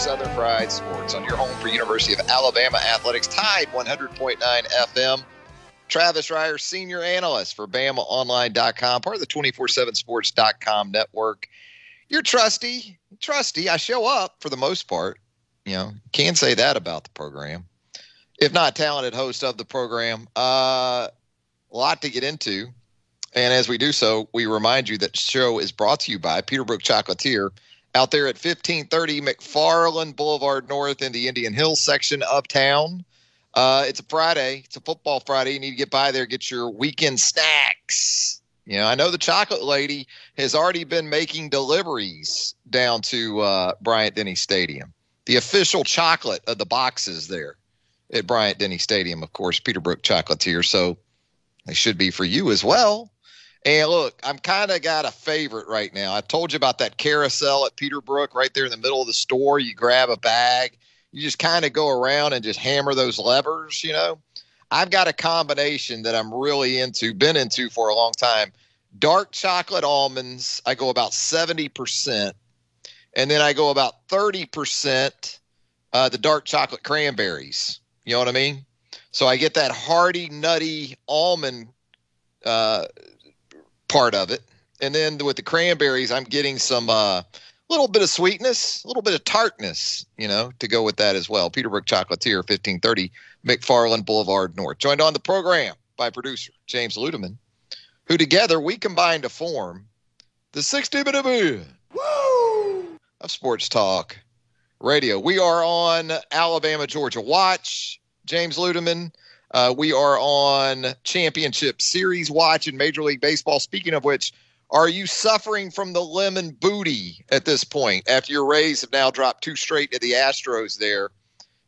Southern Fried Sports on your home for University of Alabama Athletics, Tide 100.9 FM. Travis Reier, senior analyst for BamaOnline.com, part of the 247sports.com network. You're trusty, trusty. I show up for the most part. You know, can say that about the program. If not talented host of the program, uh, a lot to get into. And as we do so, we remind you that the show is brought to you by Peterbrooke Chocolatier out there at 1530 McFarland Boulevard North in the Indian Hills section of town. Uh, it's a Friday. It's a football Friday. You need to get by there, get your weekend snacks. You know, I know the chocolate lady has already been making deliveries down to uh, Bryant Denny Stadium. The official chocolate of the boxes there at Bryant Denny Stadium, of course, Peterbrooke Chocolatier. So they should be for you as well. And look, I'm kind of got a favorite right now. I told you about that carousel at Peterbrooke right there in the middle of the store. You grab a bag, you just kind of go around and just hammer those levers, you know. I've got a combination that I'm really into, been into for a long time. Dark chocolate almonds, I go about 70%. And then I go about 30% uh, the dark chocolate cranberries. You know what I mean? So I get that hearty, nutty almond uh, part of it. And then with the cranberries, I'm getting some uh, little bit of sweetness, a little bit of tartness, you know, to go with that as well. Peterbrooke Chocolatier, 1530 McFarland Boulevard North. Joined on the program by producer James Ludeman, who together we combined to form the 60 minute Woo! of sports talk radio. We are on Alabama Georgia Watch. James Ludeman. Uh, we are on Championship Series watch in Major League Baseball. Speaking of which, are you suffering from the lemon booty at this point after your Rays have now dropped two straight to the Astros there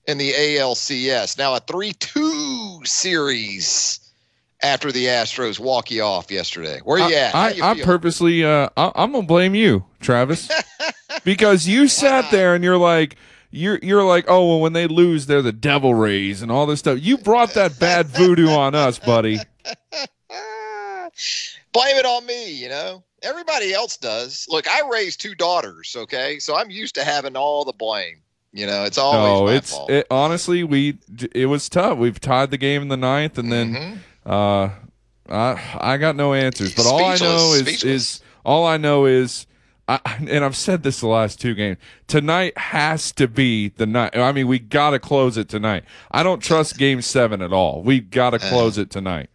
in the ALCS? Now a 3 2 series after the Astros walk you off yesterday. Where are you I, at? I, you I purposely, uh, I, I'm going to blame you, Travis, because you sat there and you're like, you're you're like, oh well, when they lose, they're the Devil Rays and all this stuff. You brought that bad voodoo on us, buddy. Blame it on me, you know. Everybody else does. Look, I raised two daughters, okay? So I'm used to having all the blame. You know, it's always No, it's it, honestly we it was tough. We've tied the game in the ninth, and then Mhm. uh, I I got no answers. But all I know is speechless. is all I know is. I, and I've said this the last two games. Tonight has to be the night. I mean, we got to close it tonight. I don't trust Game Seven at all. We got to close it tonight.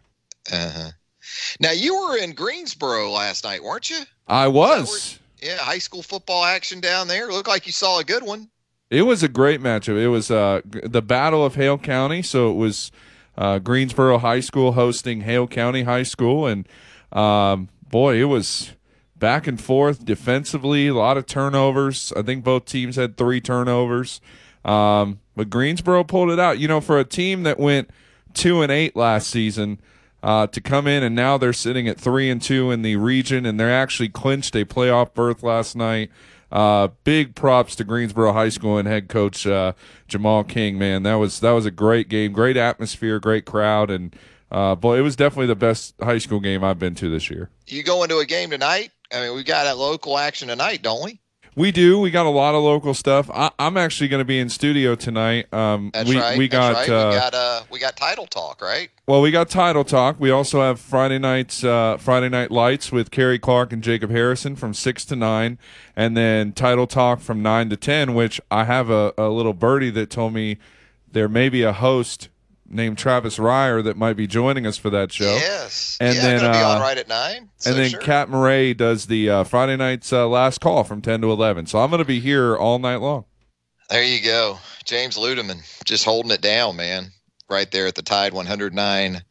Uh-huh. Now you were in Greensboro last night, weren't you? I was. Yeah, high school football action down there. Looked like you saw a good one. It was a great matchup. It was uh, the Battle of Hale County. So it was uh, Greensboro High School hosting Hale County High School, and um, boy, it was back and forth defensively. A lot of turnovers. I think both teams had three turnovers, um, but Greensboro pulled it out. You know, for a team that went two and eight last season. Uh, to come in and now they're sitting at three and two in the region, and they're actually clinched a playoff berth last night. Uh, big props to Greensboro High School and head coach uh, Jamal King. Man, that was that was a great game, great atmosphere, great crowd, and uh, boy, it was definitely the best high school game I've been to this year. You going to a game tonight? I mean, we got a local action tonight, don't we? We do. We got a lot of local stuff. I, am actually going to be in studio tonight. Um, That's we, right. We got. Right. Uh, we got. Uh, we got title talk, right? Well, we got title talk. We also have Friday nights, uh, Friday night lights with Kerry Clark and Jacob Harrison from six to nine, and then title talk from nine to ten. Which I have a, a little birdie that told me there may be a host named Travis Reier that might be joining us for that show. Yes. And yeah, then be uh, on right at nine. So and then sure. Kat Murray does the uh, Friday night's uh, last call from ten to eleven. So I'm going to be here all night long. There you go, James Ludeman, just holding it down, man. Right there at the Tide 109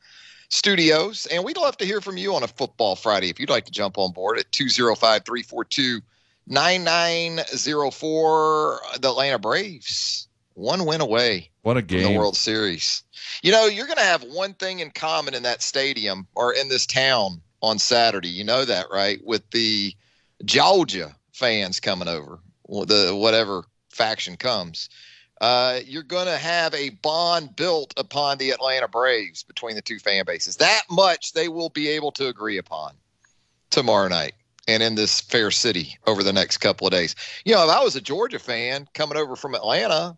studios, and we'd love to hear from you on a Football Friday. If you'd like to jump on board at 205-342 9904, the Atlanta Braves, one win away What a game! the World Series. You know, you're going to have one thing in common in that stadium or in this town on Saturday. You know that, right? With the Georgia fans coming over, the whatever faction comes. Uh, you're going to have a bond built upon the Atlanta Braves between the two fan bases. That much they will be able to agree upon tomorrow night and in this fair city over the next couple of days. You know, if I was a Georgia fan coming over from Atlanta,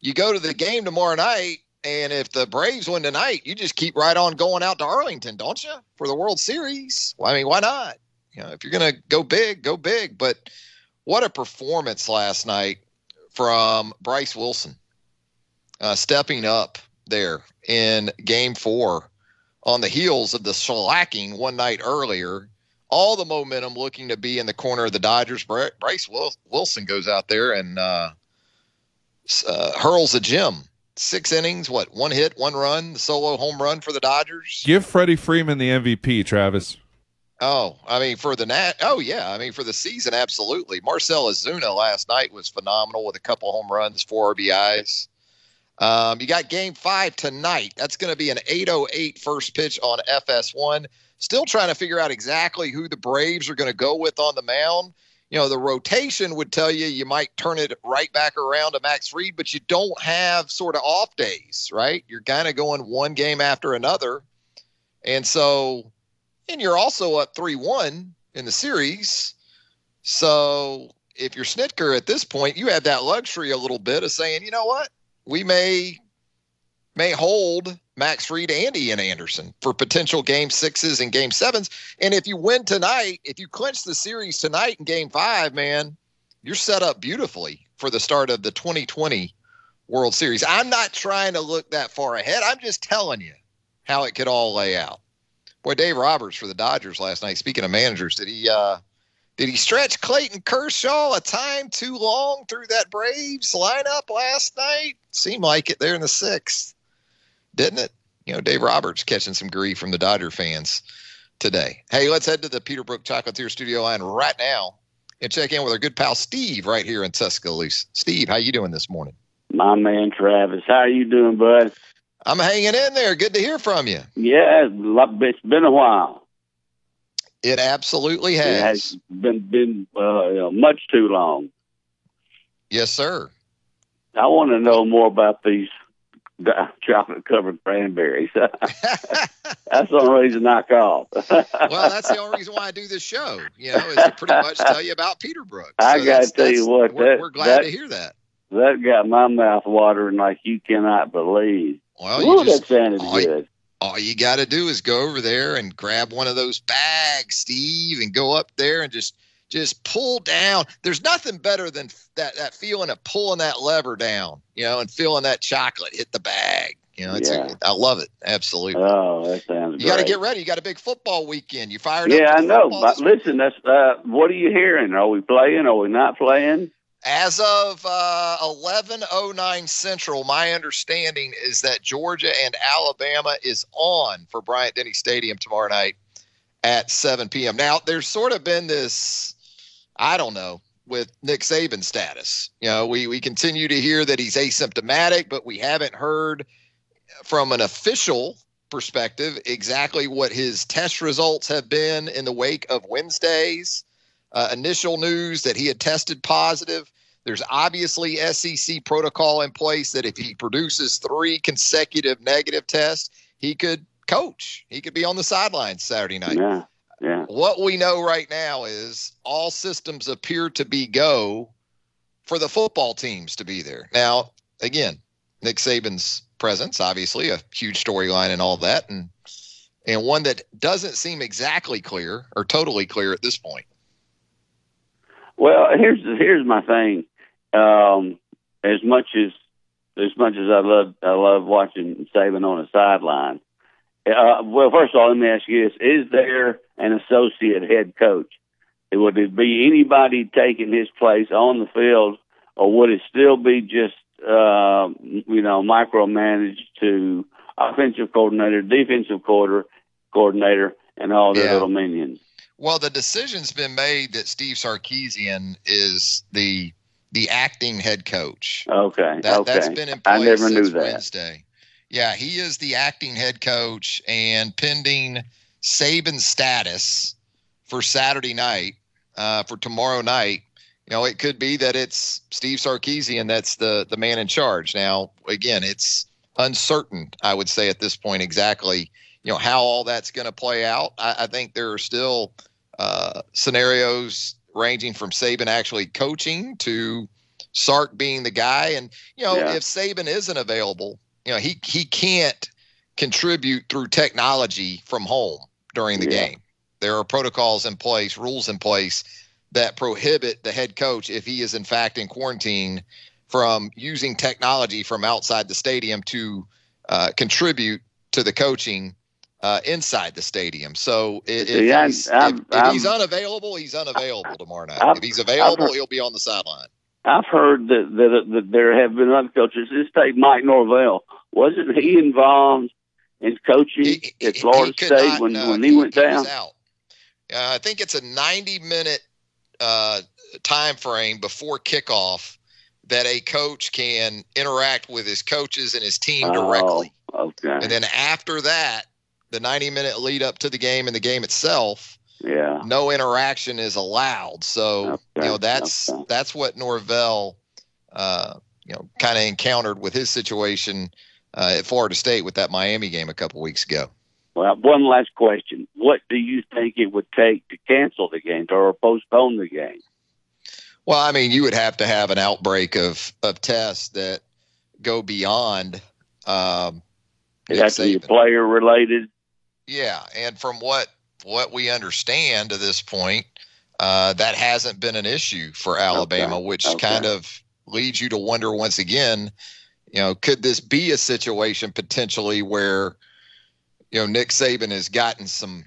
you go to the game tomorrow night, and if the Braves win tonight, you just keep right on going out to Arlington, don't you, for the World Series? Well, I mean, why not? You know, if you're going to go big, go big. But what a performance last night from Bryse Wilson, uh, stepping up there in Game Four on the heels of the shellacking one night earlier. All the momentum looking to be in the corner of the Dodgers. Bryse Wilson goes out there and uh, uh, hurls a gem. Six innings, what? One hit, one run, the solo home run for the Dodgers. Give Freddie Freeman the MVP, Travis. Oh, I mean for the nat. Oh yeah, I mean for the season, absolutely. Marcell Ozuna last night was phenomenal with a couple home runs, four RBIs. Um, you got Game Five tonight. That's going to be an 8:08 first pitch on FS1. Still trying to figure out exactly who the Braves are going to go with on the mound. You know, the rotation would tell you you might turn it right back around to Max Fried, but you don't have sort of off days, right? You're kind of going one game after another. And so, and you're also up 3 1 in the series. So if you're Snitker at this point, you have that luxury a little bit of saying, you know what? We may may hold Max Fried and Ian Anderson for potential game sixes and game sevens. And if you win tonight, if you clinch the series tonight in game five, man, you're set up beautifully for the start of the 2020 World Series. I'm not trying to look that far ahead. I'm just telling you how it could all lay out. Boy, Dave Roberts for the Dodgers last night. Speaking of managers, did he uh did he stretch Clayton Kershaw a time too long through that Braves lineup last night? Seemed like it there in the sixth didn't it? You know, Dave Roberts catching some grief from the Dodger fans today. Hey, let's head to the Peterbrooke Chocolatier studio line right now and check in with our good pal Steve right here in Tuscaloosa. Steve, how you doing this morning? My man Travis, how are you doing, bud? I'm hanging in there. Good to hear from you. Yeah, it's been a while. It absolutely has. It has been been uh, much too long. Yes, sir. I want to know more about these chocolate covered cranberries. that's the only reason I called. well, that's the only reason why I do this show. You know, is to pretty much tell you about Peterbrooke. So I got to tell you what, we're, that, we're glad that, to hear that. That got my mouth watering like you cannot believe. Well, Ooh, you just, that sounded all good. You, all you got to do is go over there and grab one of those bags, Steve, and go up there and just just pull down. There's nothing better than that that feeling of pulling that lever down, you know, and feeling that chocolate hit the bag. You know, it's Yeah. a, I love it. Absolutely. Oh, that sounds you got to get ready. You got a big football weekend. You fired up? Yeah, I know. But listen, that's uh, what are you hearing? Are we playing? Are we not playing? As of uh, 11:09 Central, my understanding is that Georgia and Alabama is on for Bryant Denny Stadium tomorrow night at 7 p.m. Now, there's sort of been this, I don't know, with Nick Saban's status. You know, we we continue to hear that he's asymptomatic, but we haven't heard from an official perspective exactly what his test results have been in the wake of Wednesday's uh, initial news that he had tested positive. There's obviously SEC protocol in place that if he produces three consecutive negative tests, he could coach. He could be on the sidelines Saturday night. Yeah. Yeah. What we know right now is all systems appear to be go for the football teams to be there. Now, again, Nick Saban's presence, obviously, a huge storyline and all that, and and one that doesn't seem exactly clear or totally clear at this point. Well, here's here's my thing. Um, as much as as much as I love I love watching Saban on the sideline. Uh, well, first of all, let me ask you this: Is there an associate head coach? Would it be anybody taking his place on the field, or would it still be just uh, you know micromanaged to offensive coordinator, defensive coordinator, coordinator, and all their Yeah. little minions? Well, the decision's been made that Steve Sarkisian is the the acting head coach. Okay, That okay. that's been in I place never knew since that. Wednesday. Yeah, he is the acting head coach, and pending Saban's status for Saturday night, uh, for tomorrow night, you know, it could be that it's Steve Sarkisian that's the the man in charge. Now, again, it's uncertain. I would say at this point exactly, you know, how all that's going to play out. I, I think there are still uh, scenarios ranging from Saban actually coaching to Sark being the guy, and you know, Yeah. if Saban isn't available, you know, he he can't contribute through technology from home during the Yeah. game. There are protocols in place, rules in place that prohibit the head coach, if he is in fact in quarantine, from using technology from outside the stadium to uh, contribute to the coaching uh, inside the stadium. So if, See, he's, I'm- if, if he's unavailable, he's unavailable tomorrow night. I've- if he's available, I've- he'll be on the sideline. I've heard that, that that there have been other coaches. Let's take Mike Norvell. Wasn't he involved in coaching He- he- at Florida he State not, when, uh, when he, went was down? out. Uh, I think it's a 90 minute uh, time frame before kickoff that a coach can interact with his coaches and his team directly. Oh, okay. And then after that, the 90 minute lead up to the game and the game itself, yeah. no interaction is allowed. So, Okay, you know, that's okay. that's what Norvell uh, you know, kind of encountered with his situation uh, at Florida State with that Miami game a couple weeks ago. Well, one last question. What do you think it would take to cancel the game or postpone the game? Well, I mean, you would have to have an outbreak of of tests that go beyond. Um, has to be player related. Yeah, and from what what we understand to this point, uh, that hasn't been an issue for Alabama, Okay, which okay. kind of leads you to wonder once again, you know, could this be a situation potentially where, you know, Nick Saban has gotten some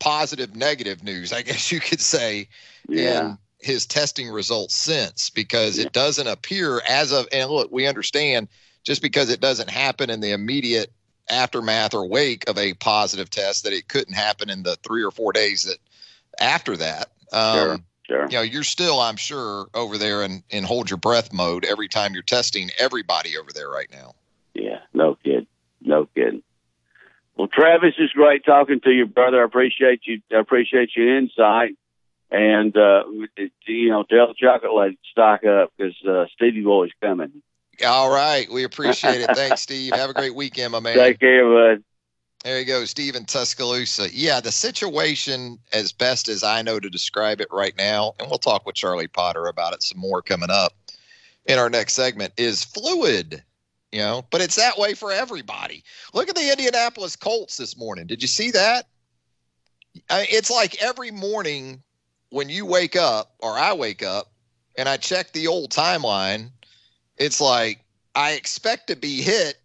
positive, negative news, I guess you could say, Yeah. in his testing results since because it doesn't appear as of and look we understand just because it doesn't happen in the immediate aftermath or wake of a positive test that it couldn't happen in the three or four days that after that um, Sure. Sure. you know you're still i'm sure over there in, in hold your breath mode every time you're testing everybody over there right now Yeah. No kidding. No kidding. Well, Travis, it's great talking to you, brother. I appreciate you. I appreciate your insight. And, uh, you know, tell the chocolate lady to stock up because uh, Stevie Boy's coming. all right we appreciate it thanks steve have a great weekend my man Take care, bud. There you go, Steve in Tuscaloosa. Yeah, the situation, as best as I know to describe it right now, and we'll talk with Charlie Potter about it some more coming up in our next segment, is fluid. You know, but it's that way for everybody. Look at the Indianapolis Colts this morning. Did you see that? I, it's like every morning when you wake up, or I wake up, and I check the old timeline, it's like I expect to be hit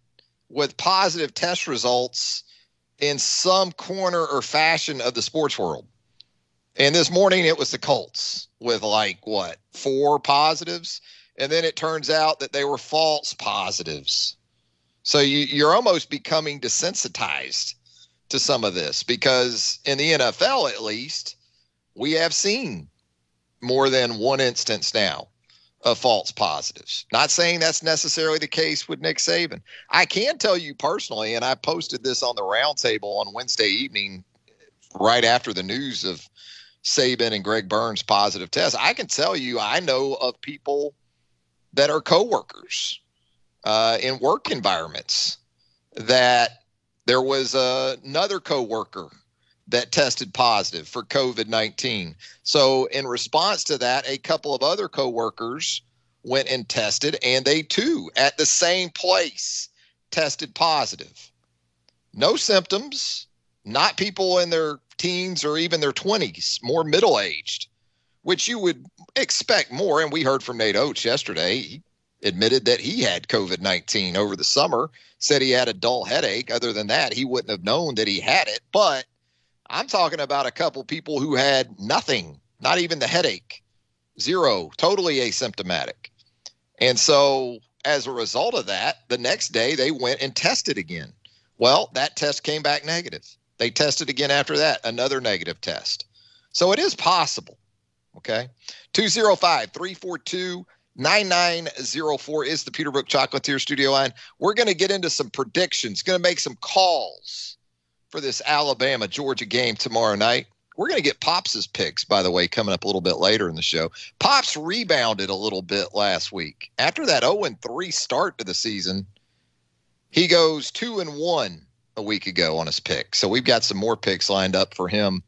with positive test results in some corner or fashion of the sports world. And this morning it was the Colts with like what, four positives? And then it turns out that they were false positives. So you, you're almost becoming desensitized to some of this because in the NFL, at least, we have seen more than one instance now of false positives. Not saying that's necessarily the case with Nick Saban. I can tell you personally, and I posted this on the roundtable on Wednesday evening, right after the news of Saban and Greg Byrne's positive test. I can tell you, I know of people that are coworkers uh, in work environments that there was uh, another coworker that tested positive for COVID 19. So, in response to that, a couple of other coworkers went and tested, and they too, at the same place, tested positive. No symptoms, not people in their teens or even their 20s, more middle aged, which you would expect more. And we heard from Nate Oats yesterday. He admitted that he had COVID 19 over the summer, said he had a dull headache. Other than that, he wouldn't have known that he had it. But I'm talking about a couple people who had nothing, not even the headache, zero, totally asymptomatic. And so, as a result of that, the next day they went and tested again. Well, that test came back negative. They tested again after that, another negative test. So it is possible. Okay. 205 342 9904 is the Peterbrooke Chocolatier studio line. We're going to get into some predictions, going to make some calls for this Alabama Georgia game tomorrow night. We're going to get Pops's picks, by the way, coming up a little bit later in the show. Pops rebounded a little bit last week. After that 0 3 start to the season, he goes 2 and 1 a week ago on his pick. So we've got some more picks lined up for him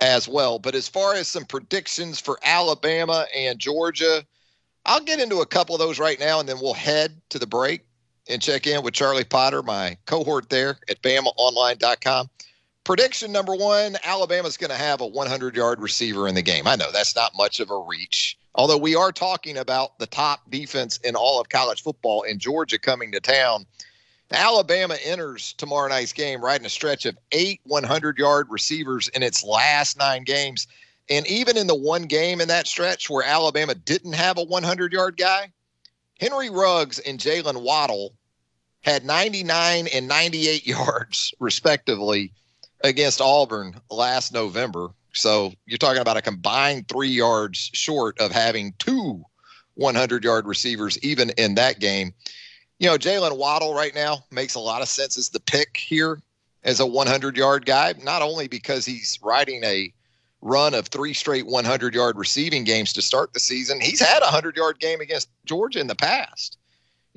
as well. But as far as some predictions for Alabama and Georgia, I'll get into a couple of those right now and then we'll head to the break and check in with Charlie Potter, my cohort there at BamaOnline.com. Prediction number one Alabama's going to have a 100 yard receiver in the game. I know that's not much of a reach, although we are talking about the top defense in all of college football in Georgia coming to town. Alabama enters tomorrow night's game riding a stretch of eight 100 yard receivers in its last nine games. And even in the one game in that stretch where Alabama didn't have a 100 yard guy, Henry Ruggs and Jaylen Waddle had 99 and 98 yards, respectively, against Auburn last November. So you're talking about a combined three yards short of having two 100 yard receivers, even in that game. You know, Jaylen Waddle right now makes a lot of sense as the pick here as a 100 yard guy, not only because he's riding a run of three straight 100 yard receiving games to start the season. He's had a 100 yard game against Georgia in the past.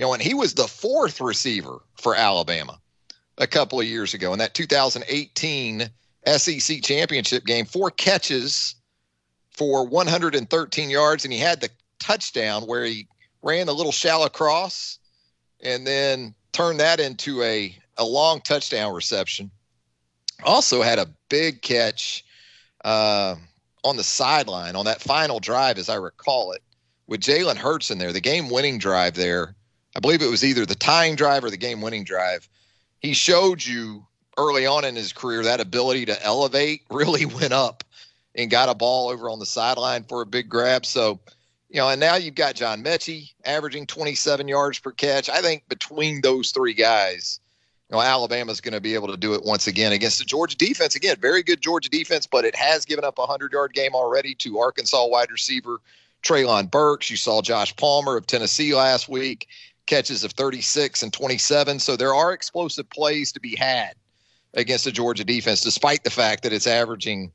You know, and he was the fourth receiver for Alabama a couple of years ago in that 2018 SEC championship game. Four catches for 113 yards, and he had the touchdown where he ran a little shallow cross and then turned that into a, a long touchdown reception. Also had a big catch uh, on the sideline on that final drive, as I recall it, with Jalen Hurts in there, the game winning drive there. I believe it was either the tying drive or the game winning drive. He showed you early on in his career that ability to elevate really went up and got a ball over on the sideline for a big grab. So, you know, and now you've got John Metchie averaging 27 yards per catch. I think between those three guys, you know, Alabama's going to be able to do it once again against the Georgia defense. Again, very good Georgia defense, but it has given up a 100 yard game already to Arkansas wide receiver Treylon Burks. You saw Josh Palmer of Tennessee last week, catches of 36 and 27. So there are explosive plays to be had against the Georgia defense, despite the fact that it's averaging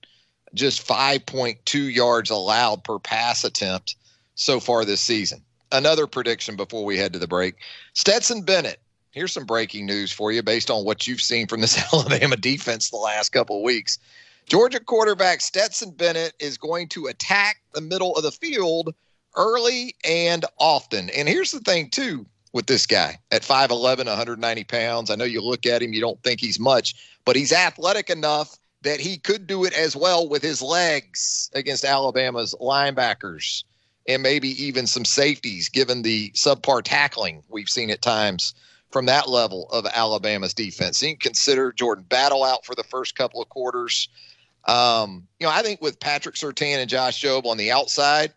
just 5.2 yards allowed per pass attempt so far this season. Another prediction before we head to the break Stetson Bennett here's some breaking news for you based on what you've seen from this Alabama defense the last couple of weeks. Georgia quarterback Stetson Bennett is going to attack the middle of the field early and often. And here's the thing, too, with this guy at 5'11, 190 pounds. I know you look at him, you don't think he's much, but he's athletic enough that he could do it as well with his legs against Alabama's linebackers and maybe even some safeties, given the subpar tackling we've seen at times from that level of Alabama's defense. You consider Jordan Battle out for the first couple of quarters. Um, you know, I think with Patrick Surtain and Josh Jobe on the outside,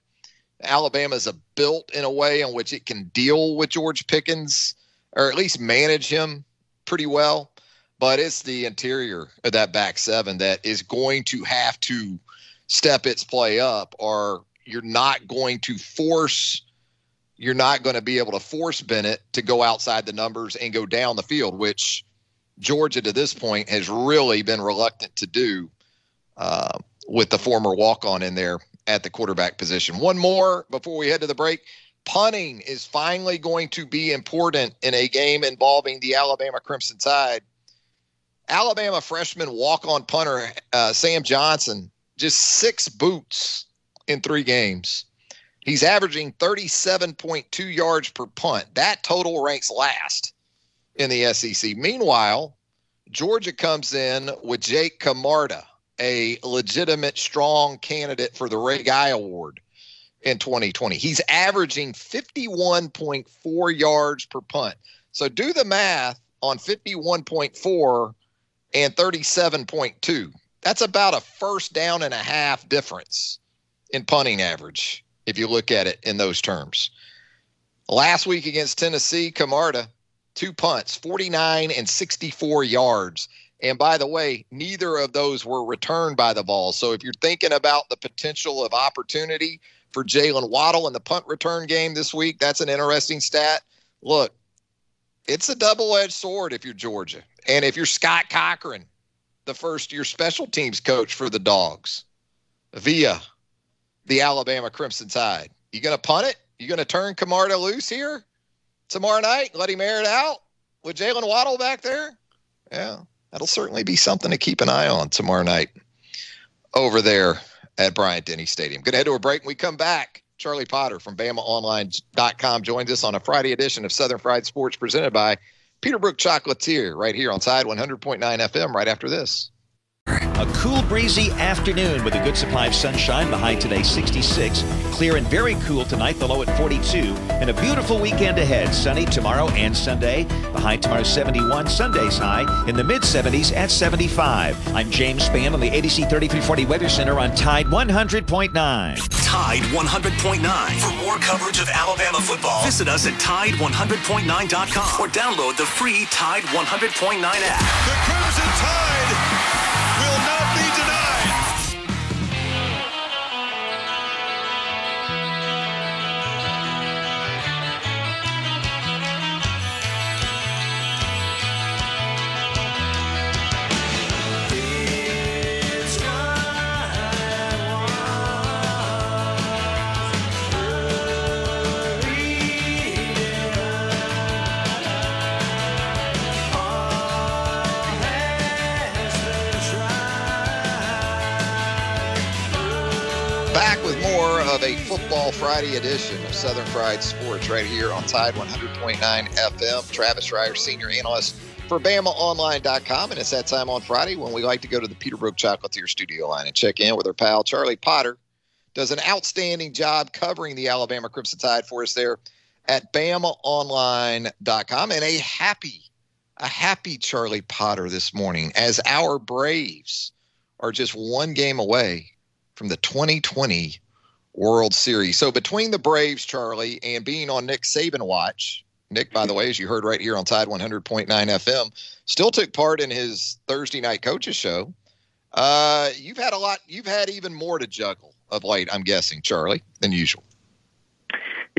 Alabama's a built in a way in which it can deal with George Pickens or at least manage him pretty well. But it's the interior of that back seven that is going to have to step its play up, or you're not going to force you're not going to be able to force Bennett to go outside the numbers and go down the field, which Georgia to this point has really been reluctant to do uh, with the former walk on in there at the quarterback position. One more before we head to the break. Punting is finally going to be important in a game involving the Alabama Crimson Tide. Alabama freshman walk-on punter uh, Sam Johnson just six boots in three games. He's averaging 37.2 yards per punt. That total ranks last in the SEC. Meanwhile, Georgia comes in with Jake Camarda, a legitimate, strong candidate for the Ray Guy Award in 2020. He's averaging 51.4 yards per punt. So do the math on 51.4 and 37.2. That's about a first down and a half difference in punting average if you look at it in those terms. Last week against Tennessee, Camarda, two punts, 49 and 64 yards. And by the way, neither of those were returned by the ball. So if you're thinking about the potential of opportunity for Jaylen Waddle in the punt return game this week, that's an interesting stat. Look, it's a double edged sword if you're Georgia. And if you're Scott Cochran, the first year special teams coach for the Dogs via the Alabama Crimson Tide. You going to punt it? You going to turn Camarda loose here tomorrow night? Let him air it out with Jaylen Waddle back there? Yeah, that'll certainly be something to keep an eye on tomorrow night over there at Bryant Denny Stadium. Going to head to a break. When we come back, Charlie Potter from BamaOnline.com joins us on a Friday edition of Southern Fried Sports presented by Peterbrooke Chocolatier right here on Tide 100.9 FM right after this. A cool, breezy afternoon with a good supply of sunshine. The high today 66. Clear and very cool tonight, the low at 42. And a beautiful weekend ahead. Sunny tomorrow and Sunday. The high tomorrow 71. Sunday's high in the mid 70s at 75. I'm James Spann on the ABC 3340 Weather Center on Tide 100.9. Tide 100.9. For more coverage of Alabama football, visit us at Tide100.9.com or download the free Tide 100.9 app. The Crimson Tide Friday edition of Southern Fried Sports right here on Tide 100.9 FM. Travis Reier, senior analyst for BamaOnline.com. And it's that time on Friday when we like to go to the Peterbrooke Chocolatier studio line and check in with our pal Charlie Potter. Does an outstanding job covering the Alabama Crimson Tide for us there at BamaOnline.com. And a happy, a happy Charlie Potter this morning as our Braves are just one game away from the 2020 World Series. So between the Braves, Charlie, and being on Nick Saban watch, Nick, by the way, as you heard right here on Tide 100.9 FM, still took part in his Thursday night coaches show. Uh, you've had a lot. You've had even more to juggle of late, I'm guessing, Charlie, than usual.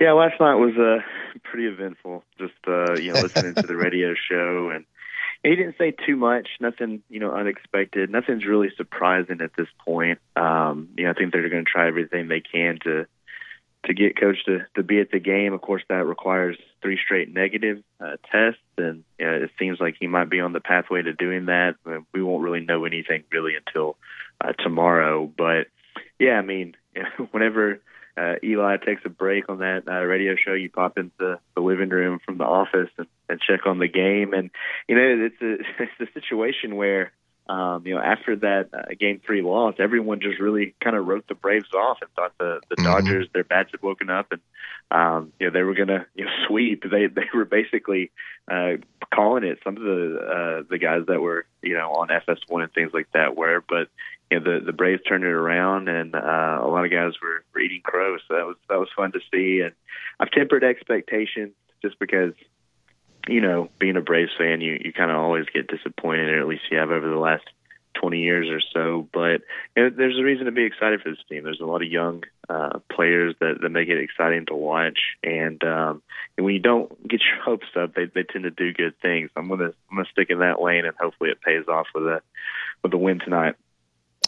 Yeah, last night was uh, pretty eventful. Just uh, you know, listening to the radio show, and he didn't say too much. Nothing, you know, unexpected. Nothing's really surprising at this point. Um, you know, I think they're going to try everything they can to to get coach to to be at the game. Of course, that requires three straight negative uh, tests, and you know, it seems like he might be on the pathway to doing that. We won't really know anything really until uh, tomorrow. But yeah, I mean, whenever uh, Eli takes a break on that uh, radio show, you pop into the living room from the office and, and check on the game. And you know, it's a it's a situation where um, you know after that uh, game three loss, everyone just really kind of wrote the Braves off and thought the the Dodgers their bats had woken up and um, you know they were gonna you know sweep. They they were basically uh, calling it. Some of the uh, the guys that were you know on FS1 and things like that were, but you know, the the Braves turned it around, and uh, a lot of guys were, were eating crow. So that was that was fun to see. And I've tempered expectations just because, you know, being a Braves fan, you you kind of always get disappointed, or at least you have over the last 20 years or so. But you know, there's a reason to be excited for this team. There's a lot of young uh, players that, that make it exciting to watch, and um, and when you don't get your hopes up, they they tend to do good things. I'm gonna I'm gonna stick in that lane, and hopefully it pays off with a with a win tonight.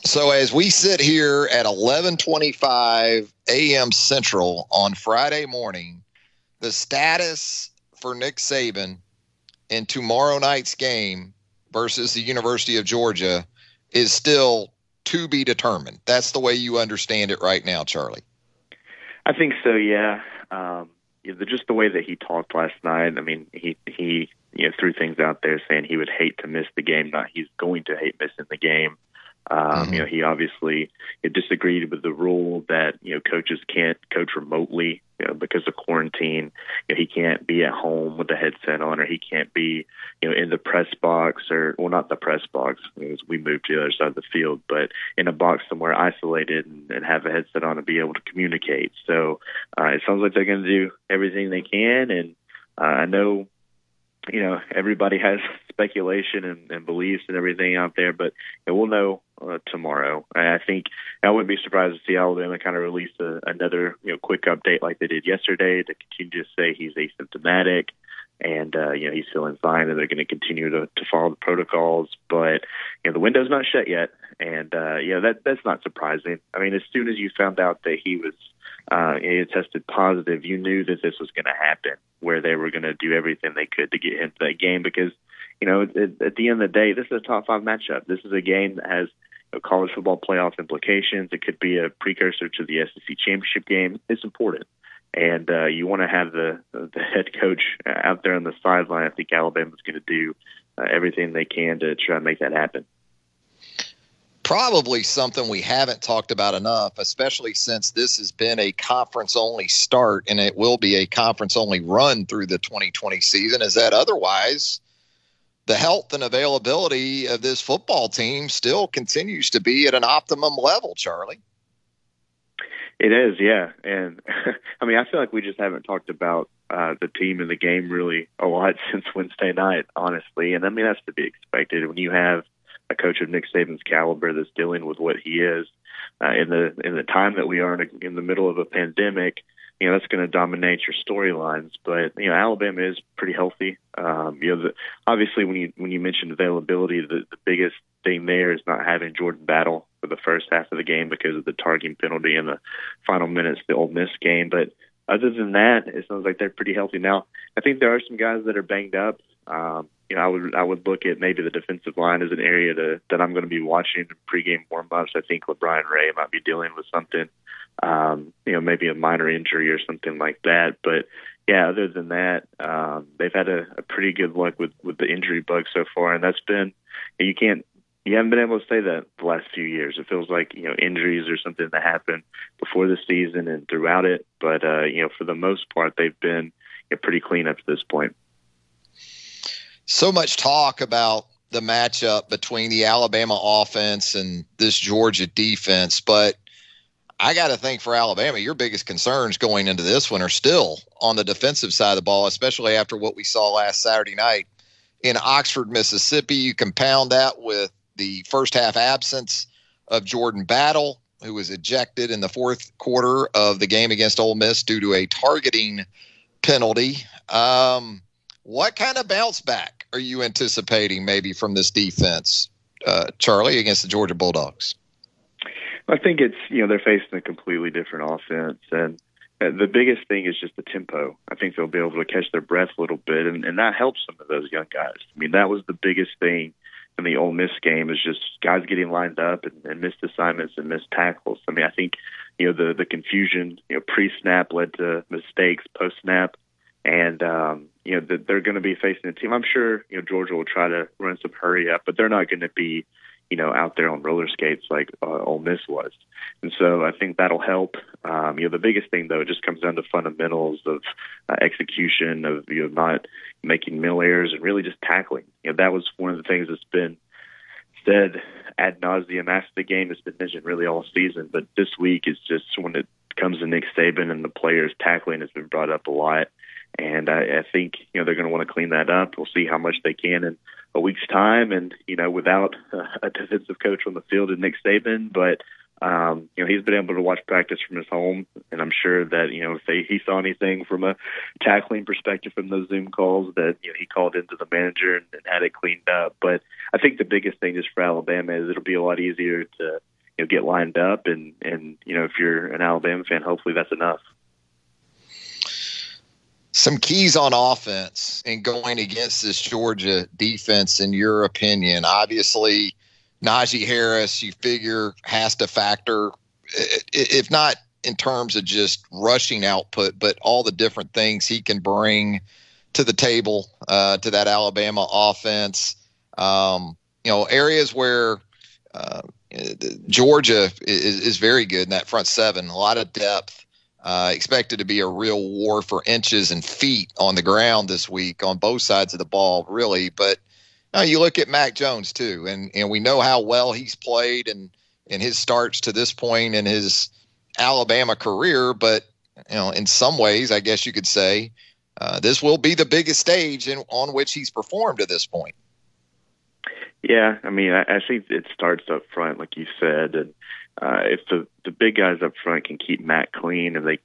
So as we sit here at 11:25 a.m. Central on Friday morning, the status for Nick Saban in tomorrow night's game versus the University of Georgia is still to be determined. That's the way you understand it right now, Charlie. I think so. Yeah. Um, just the way that he talked last night. I mean, he he you know threw things out there saying he would hate to miss the game. Not he's going to hate missing the game. Um, mm-hmm. You know, he obviously disagreed with the rule that you know coaches can't coach remotely you know, because of quarantine. You know, he can't be at home with the headset on, or he can't be you know in the press box, or well, not the press box because we moved to the other side of the field, but in a box somewhere isolated and, and have a headset on and be able to communicate. So uh, it sounds like they're going to do everything they can, and uh, I know you know everybody has speculation and, and beliefs and everything out there, but you know, we'll know uh, tomorrow. I think I wouldn't be surprised to see Alabama kind of release a, another you know quick update like they did yesterday to continue to say he's asymptomatic and uh, you know he's feeling fine and they're going to continue to to follow the protocols. But you know the window's not shut yet, and uh, you know that that's not surprising. I mean, as soon as you found out that he was uh, he had tested positive, you knew that this was going to happen, where they were going to do everything they could to get him to that game because you know, at, at the end of the day, this is a top five matchup. This is a game that has you know, college football playoff implications. It could be a precursor to the SEC championship game. It's important, and uh, you want to have the the head coach out there on the sideline. I think Alabama's going to do uh, everything they can to try to make that happen. Probably something we haven't talked about enough, especially since this has been a conference only start and it will be a conference only run through the 2020 season, is that otherwise the health and availability of this football team still continues to be at an optimum level, Charlie. It is, yeah. And I mean, I feel like we just haven't talked about uh, the team and the game really a lot since Wednesday night, honestly. And I mean, that's to be expected when you have a coach of Nick Saban's caliber that's dealing with what he is uh, in the in the time that we are in, in the middle of a pandemic you know that's going to dominate your storylines. But you know Alabama is pretty healthy. Um, you know, the, obviously when you when you mentioned availability, the, the biggest thing there is not having Jordan Battle for the first half of the game because of the targeting penalty in the final minutes of the Ole Miss game. But other than that, it sounds like they're pretty healthy now. I think there are some guys that are banged up. Um, you know, I would I would look at maybe the defensive line as an area to, that I'm going to be watching in pregame warmups. I think LaBryan Ray might be dealing with something um, you know, maybe a minor injury or something like that. But yeah, other than that, um, they've had a, a pretty good luck with with the injury bug so far, and that's been you can't you haven't been able to say that the last few years. It feels like you know injuries or something that happened before the season and throughout it, but uh, you know for the most part they've been you know, pretty clean up to this point. So much talk about the matchup between the Alabama offense and this Georgia defense, but I got to think for Alabama, your biggest concerns going into this one are still on the defensive side of the ball, especially after what we saw last Saturday night in Oxford, Mississippi. You compound that with the first half absence of Jordan Battle, who was ejected in the fourth quarter of the game against Ole Miss due to a targeting penalty. Um, what kind of bounce back are you anticipating maybe from this defense, uh, Charlie, against the Georgia Bulldogs? I think it's you know they're facing a completely different offense, and uh, the biggest thing is just the tempo. I think they'll be able to catch their breath a little bit, and, and that helps some of those young guys. I mean, that was the biggest thing in the Ole Miss game is just guys getting lined up and, and missed assignments and missed tackles. I mean, I think you know the the confusion you know pre snap led to mistakes post snap, and um, you know that they're going to be facing a team. I'm sure you know Georgia will try to run some hurry up, but they're not going to be you know, out there on roller skates like uh, Ole Miss was. And so I think that'll help. Um, you know, the biggest thing though, it just comes down to fundamentals of uh, execution, of you know, not making mill errors, and really just tackling. You know, that was one of the things that's been said ad nauseum after the game. It's been mentioned really all season, but this week is just when it comes to Nick Saban and the players tackling has been brought up a lot. And I, I think you know they're going to want to clean that up. We'll see how much they can in a week's time, and you know without a defensive coach on the field and Nick Saban, but um, you know he's been able to watch practice from his home, and I'm sure that you know if they, he saw anything from a tackling perspective from those Zoom calls, that you know he called into the manager and, and had it cleaned up. But I think the biggest thing just for Alabama is it'll be a lot easier to you know get lined up, and and you know if you're an Alabama fan, hopefully that's enough. Some keys on offense and going against this Georgia defense, in your opinion. Obviously, Najee Harris, you figure, has to factor, if not in terms of just rushing output, but all the different things he can bring to the table uh, to that Alabama offense. Um, you know, areas where uh, Georgia is, is, very good in that front seven, a lot of depth. Uh, expected to be a real war for inches and feet on the ground this week on both sides of the ball, really. But now you look at Mac Jones too, and and we know how well he's played and in his starts to this point in his Alabama career. But you know, in some ways, I guess you could say uh, this will be the biggest stage in, on which he's performed to this point. Yeah, I mean, I, I think it starts up front, like you said, and uh, if the the big guys up front can keep Mac clean and they,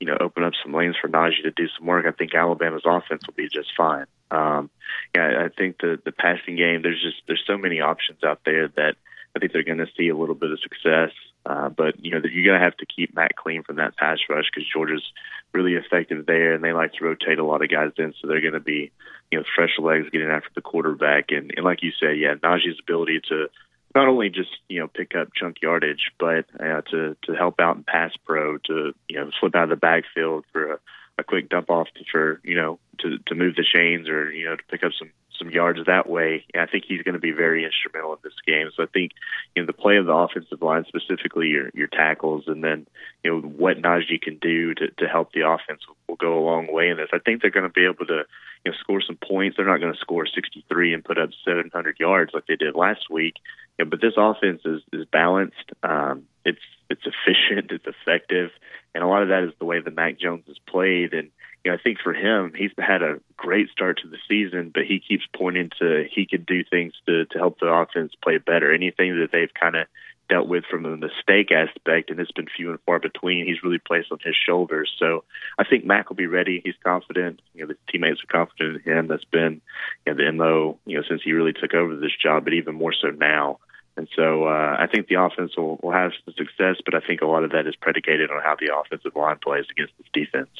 you know, open up some lanes for Najee to do some work, I think Alabama's offense will be just fine. Um, yeah, I think the the passing game. There's just there's so many options out there that I think they're going to see a little bit of success. Uh, but you know, you're going to have to keep Mac clean from that pass rush because Georgia's really effective there, and they like to rotate a lot of guys in, so they're going to be, you know, fresh legs getting after the quarterback. And, and like you say, yeah, Najee's ability to not only just you know pick up chunk yardage, but uh, to to help out in pass pro, to you know slip out of the backfield for a, a quick dump off to, for you know to to move the chains or you know to pick up some some yards that way. I think he's going to be very instrumental in this game. So I think you know the play of the offensive line, specifically your your tackles, and then you know what Najee can do to to help the offense will go a long way in this. I think they're going to be able to you know score some points. They're not going to score 63 and put up 700 yards like they did last week. You know, but this offense is is balanced. Um, it's it's efficient. It's effective, and a lot of that is the way that Mac Jones has played and you know, I think for him, he's had a great start to the season, but he keeps pointing to he can do things to to help the offense play better. Anything that they've kind of dealt with from the mistake aspect, and it's been few and far between. He's really placed on his shoulders. So I think Mac will be ready. He's confident. You know, the teammates are confident in him. That's been you know, the mo. You know, since he really took over this job, but even more so now. And so uh, I think the offense will, will have some success, but I think a lot of that is predicated on how the offensive line plays against this defense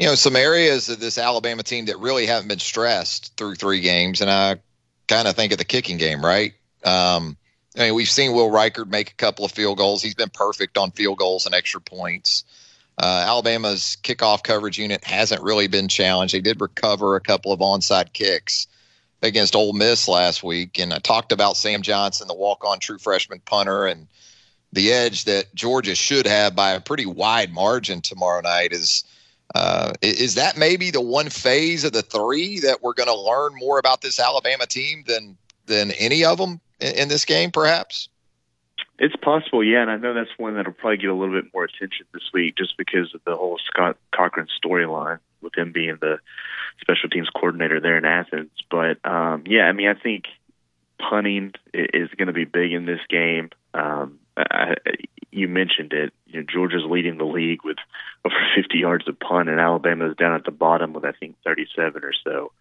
you know, some areas of this Alabama team that really haven't been stressed through three games, and I kind of think of the kicking game, right? Um, I mean, we've seen Will Reichard make a couple of field goals. He's been perfect on field goals and extra points. Uh, Alabama's kickoff coverage unit hasn't really been challenged. They did recover a couple of onside kicks against Ole Miss last week, and I talked about Sam Johnson, the walk-on true freshman punter, and the edge that Georgia should have by a pretty wide margin tomorrow night is – uh, is that maybe the one phase of the three that we're going to learn more about this Alabama team than than any of them in, in, this game, perhaps? It's possible, yeah, and I know that's one that'll probably get a little bit more attention this week, just because of the whole Scott Cochran storyline with him being the special teams coordinator there in Athens. But um, yeah, I mean, I think punting is going to be big in this game. Um, I, you mentioned it. You know, Georgia's leading the league with over 50 yards of punt, and Alabama's down at the bottom with I think 37 or so.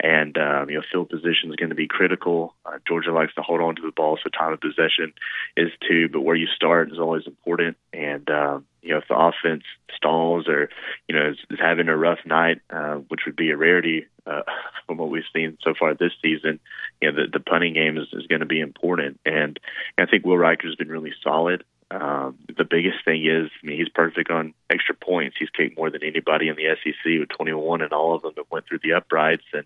And um, you know, field position is going to be critical. Uh, Georgia likes to hold on to the ball, so time of possession is too. But where you start is always important. And um, you know, if the offense stalls or you know is, is having a rough night, uh, which would be a rarity uh, from what we've seen so far this season, you know, the, the punting game is, is going to be important. And I think Will Reichard has been really solid. Um, the biggest thing is, I mean, he's perfect on extra points. He's kicked more than anybody in the SEC with 21, and all of them that went through the uprights. And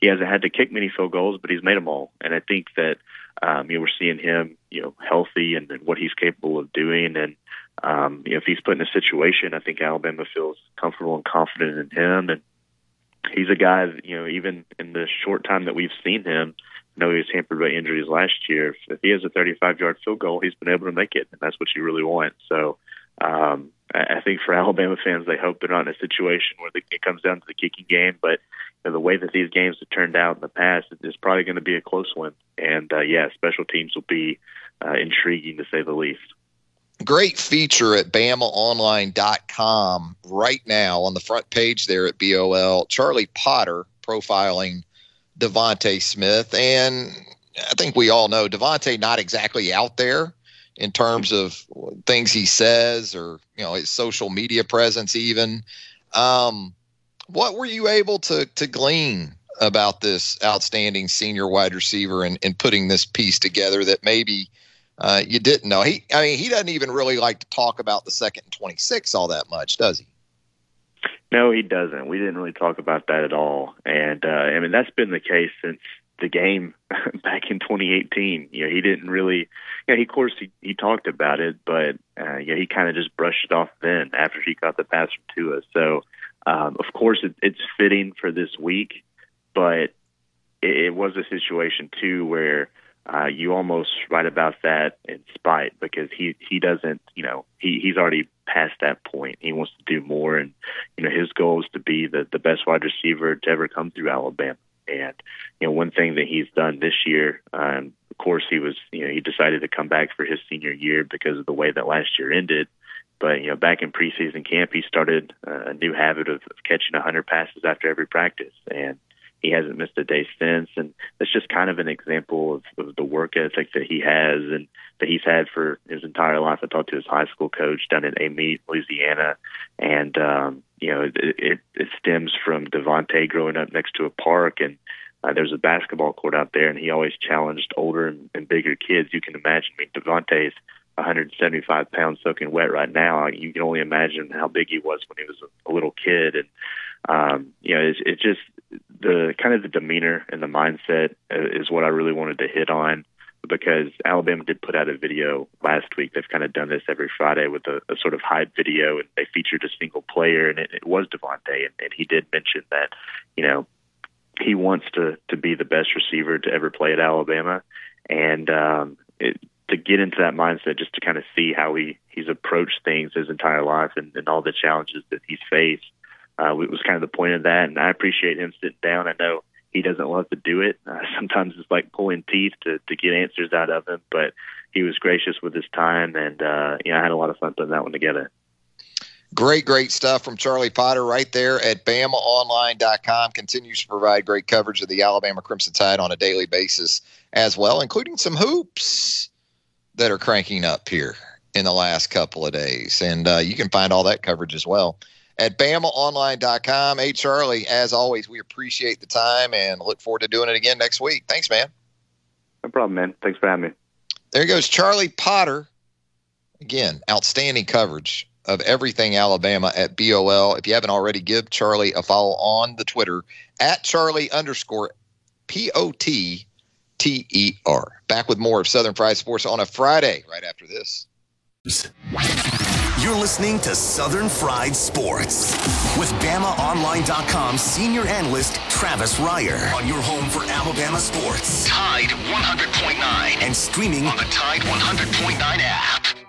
he hasn't had to kick many field goals, but he's made them all. And I think that um, you know we're seeing him, you know, healthy and, and what he's capable of doing. And um, you know, if he's put in a situation, I think Alabama feels comfortable and confident in him. And he's a guy, that, you know, even in the short time that we've seen him know he was hampered by injuries last year. If he has a 35 yard field goal, he's been able to make it, and that's what you really want. So um, I, think for Alabama fans, they hope they're not in a situation where it comes down to the kicking game. But you know, the way that these games have turned out in the past, it's probably going to be a close one. And uh, yeah, special teams will be uh, intriguing to say the least. Great feature at BamaOnline.com right now on the front page there at BOL. Charlie Potter profiling DeVonta Smith, and I think we all know DeVonta not exactly out there in terms of things he says or you know his social media presence even. Um, what were you able to to glean about this outstanding senior wide receiver and, and putting this piece together that maybe uh, you didn't know? He, I mean, he doesn't even really like to talk about the second and 26 all that much, does he? No, he doesn't. We didn't really talk about that at all. And uh, I mean, that's been the case since the game back in 2018. You know, he didn't really. Yeah, he, of course he, he talked about it, but uh, yeah, he kind of just brushed it off then after he got the pass from Tua. So, um, of course, it, it's fitting for this week, but it, it was a situation too where uh, you almost write about that in spite because he he doesn't you know he he's already past that point. He wants to do more, and you know his goal is to be the the best wide receiver to ever come through Alabama. And you know one thing that he's done this year, um, of course, he was you know he decided to come back for his senior year because of the way that last year ended. But you know, back in preseason camp, he started uh, a new habit of, of catching 100 passes after every practice, and he hasn't missed a day since. And that's just kind of an example of, of the work ethic that he has and that he's had for his entire life. I talked to his high school coach down in Amite, Louisiana, and um, you know, it, it, it stems from DeVonta growing up next to a park and. Uh, there's a basketball court out there, and he always challenged older and, and bigger kids. You can imagine. I mean, DeVonta's 175 pounds soaking wet right now. You can only imagine how big he was when he was a, little kid, and um, you know, it's, it's just the kind of the demeanor and the mindset is what I really wanted to hit on because Alabama did put out a video last week. They've kind of done this every Friday with a, a sort of hype video, and they featured a single player, and it, it was DeVonta, and, and he did mention that, you know, he wants to to be the best receiver to ever play at Alabama, and um, it, to get into that mindset, just to kind of see how he he's approached things his entire life and, and all the challenges that he's faced uh, it was kind of the point of that. And I appreciate him sitting down. I know he doesn't love to do it. Uh, sometimes it's like pulling teeth to, to get answers out of him, but he was gracious with his time. And, uh, you know, I had a lot of fun putting that one together. Great, great stuff from Charlie Potter right there at BamaOnline.com. Continues to provide great coverage of the Alabama Crimson Tide on a daily basis as well, including some hoops that are cranking up here in the last couple of days. And uh, you can find all that coverage as well at BamaOnline.com. Hey, Charlie, as always, we appreciate the time and look forward to doing it again next week. Thanks, man. No problem, man. Thanks for having me. There goes Charlie Potter. Again, outstanding coverage of everything Alabama at BOL. If you haven't already, give Charlie a follow on the Twitter at Charlie underscore P O T T E R. Back with more of Southern Fried Sports on a Friday right after this. You're listening to Southern Fried Sports with BamaOnline.com senior analyst Travis Reier on your home for Alabama sports. Tide 100.9 and streaming on the Tide 100.9 app.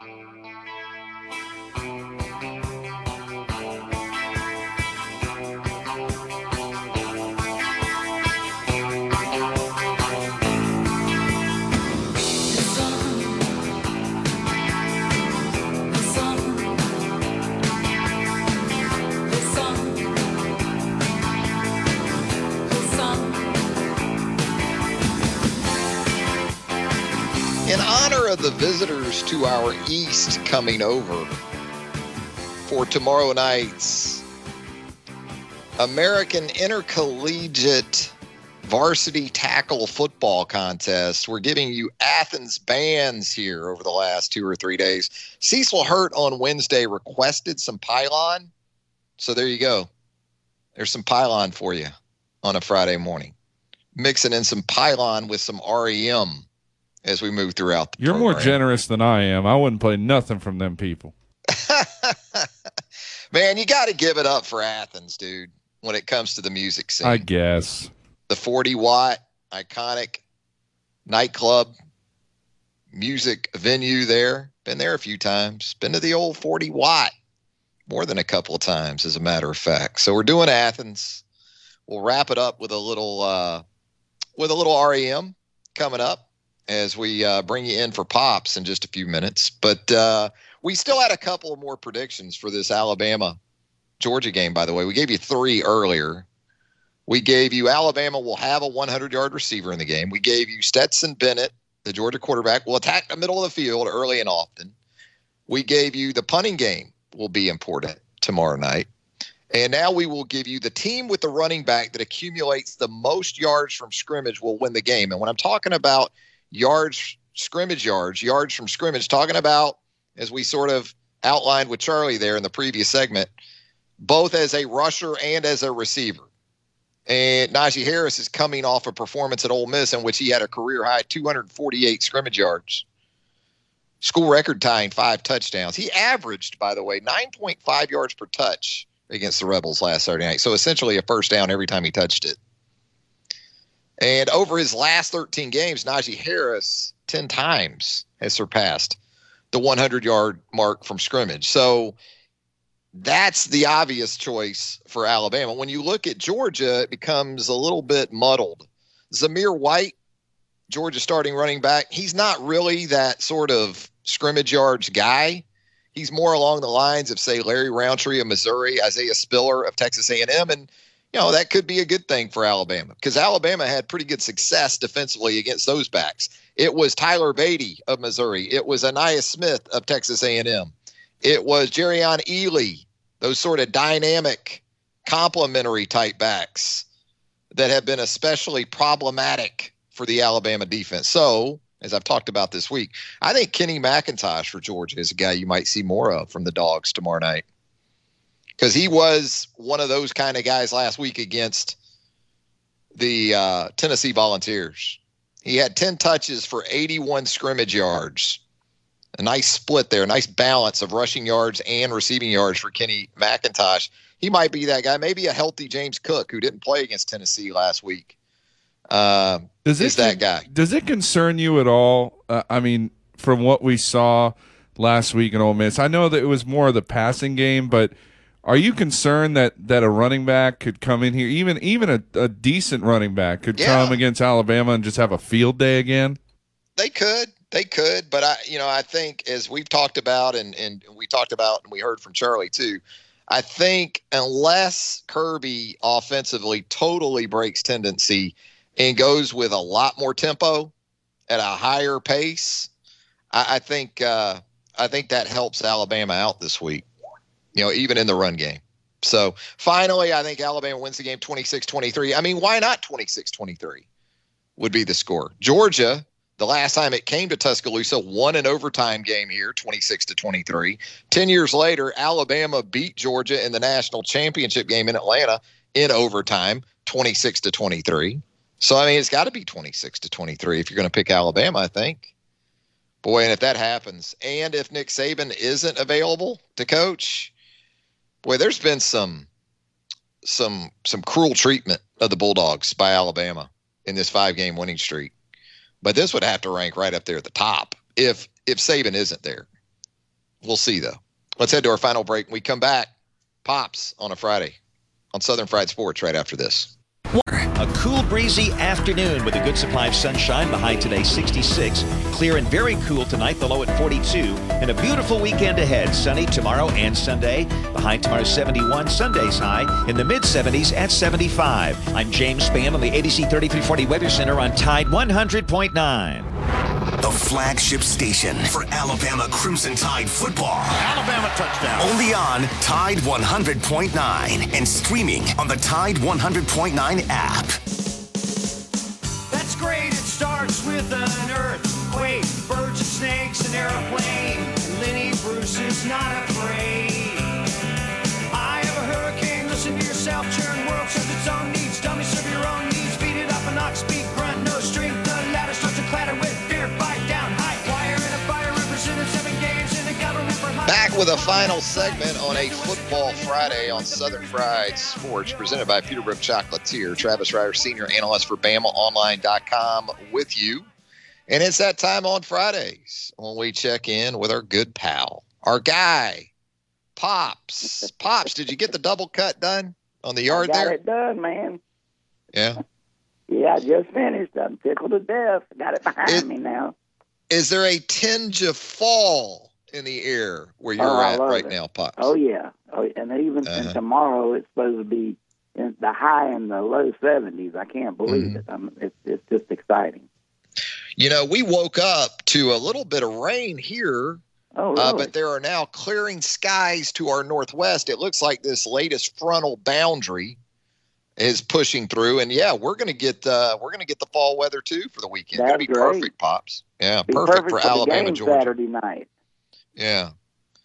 In honor of the visitors to our east coming over for tomorrow night's American Intercollegiate Varsity Tackle Football Contest. We're giving you Athens bands here over the last two or three days. Cecil Hurt on Wednesday requested some pylon. So there you go. There's some pylon for you on a Friday morning. Mixing in some pylon with some REM as we move throughout the You're program. more generous than I am. I wouldn't play nothing from them people. Man, you got to give it up for Athens, dude, when it comes to the music scene. I guess. The 40 watt iconic nightclub music venue there. Been there a few times. Been to the old 40 watt more than a couple of times, as a matter of fact. So we're doing Athens. We'll wrap it up with a little uh, with a little REM coming up as we uh, bring you in for pops in just a few minutes. But uh, we still had a couple more predictions for this Alabama Georgia game. By the way, we gave you three earlier. We gave you Alabama will have a 100 yard receiver in the game. We gave you Stetson Bennett, the Georgia quarterback, will attack the middle of the field early and often. We gave you the punting game will be important tomorrow night. And now we will give you the team with the running back that accumulates the most yards from scrimmage will win the game. And when I'm talking about yards, scrimmage yards, yards from scrimmage, talking about, as we sort of outlined with Charlie there in the previous segment, both as a rusher and as a receiver. And Najee Harris is coming off a performance at Ole Miss in which he had a career high 248 scrimmage yards, school record tying five touchdowns. He averaged, by the way, 9.5 yards per touch against the Rebels last Saturday night. So essentially a first down every time he touched it. And over his last 13 games, Najee Harris 10 times has surpassed the 100 yard mark from scrimmage. So that's the obvious choice for Alabama. When you look at Georgia, it becomes a little bit muddled. Zamir White, Georgia starting running back, he's not really that sort of scrimmage yards guy. He's more along the lines of say Larry Rountree of Missouri, Isaiah Spiller of Texas A&M, and know that could be a good thing for Alabama because Alabama had pretty good success defensively against those backs. It was Tyler Badie of Missouri. It was Ainias Smith of Texas A&M. It was Jerrion Ealy, those sort of dynamic, complementary type backs that have been especially problematic for the Alabama defense. So as I've talked about this week. I think Kenny McIntosh for Georgia is a guy you might see more of from the Dogs tomorrow night because he was one of those kind of guys last week against the uh, Tennessee Volunteers. He had 10 touches for 81 scrimmage yards. A nice split there, a nice balance of rushing yards and receiving yards for Kenny McIntosh. He might be that guy, maybe a healthy James Cook who didn't play against Tennessee last week. Uh, does is that guy? Does it concern you at all? Uh, I mean, from what we saw last week in Ole Miss, I know that it was more of the passing game, but are you concerned that that a running back could come in here, even even a, a decent running back could Yeah. come against Alabama and just have a field day again? They could, they could, but I, you know, I think as we've talked about, and and we talked about, and we heard from Charlie too. I think unless Kirby offensively totally breaks tendency and goes with a lot more tempo at a higher pace, I, I think uh, I think that helps Alabama out this week. You know, even in the run game. So finally, I think Alabama wins the game 26-23. I mean, why not 26-23? Would be the score. Georgia the last time it came to Tuscaloosa, won an overtime game here, 26 to 23. 10 years later, Alabama beat Georgia in the national championship game in Atlanta in overtime, 26 to 23. So, I mean, it's got to be 26 to 23 if you're going to pick Alabama, I think. Boy, and if that happens, and if Nick Saban isn't available to coach, boy, there's been some some some cruel treatment of the Bulldogs by Alabama in this five game winning streak. But this would have to rank right up there at the top if if Saban isn't there. We'll see though. Let's head to our final break. When we come back, pops on a Friday on Southern Fried Sports right after this. A cool, breezy afternoon with a good supply of sunshine. The high today 66. Clear and very cool tonight, the low at 42. And a beautiful weekend ahead. Sunny tomorrow and Sunday. The high tomorrow 71. Sunday's high in the mid 70s at 75. I'm James Spann on the ABC 3340 Weather Center on Tide 100.9. The flagship station for Alabama Crimson Tide football. Alabama touchdown. Only on Tide 100.9 and streaming on the Tide 100.9 app. That's great. It starts with an earthquake, birds and snakes, an airplane. Lenny Bruce is not afraid. I have a hurricane. Listen to yourself. Churn world serves its own needs. Dummy serve your own needs. Beat it up and knock speed. Grunt no strength. High. Back with a final segment on a football Friday on Southern Fried Sports, presented by Peterbrooke Chocolatier. Travis Reier, senior analyst for BamaOnline.com, with you. And it's that time on Fridays when we check in with our good pal, our guy, Pops. Pops, did you get the double cut done on the yard I got there? it done, man. Yeah. Yeah, I just finished. I'm tickled to death. Got it behind It- me now. Is there a tinge of fall in the air where you're Oh, at right it. now, Pops? Oh yeah. Oh, and even Uh-huh. and tomorrow it's supposed to be in the high and the low 70s. I can't believe Mhm. it. I'm, it's it's just exciting. You know, we woke up to a little bit of rain here Oh, really? Uh, but there are now clearing skies to our northwest. It looks like this latest frontal boundary is pushing through, and yeah, we're going to get uh, we're to get the fall weather too for the weekend. That's be great. perfect, pops. Yeah, Be perfect, for the Alabama, Georgia. Saturday night. Yeah,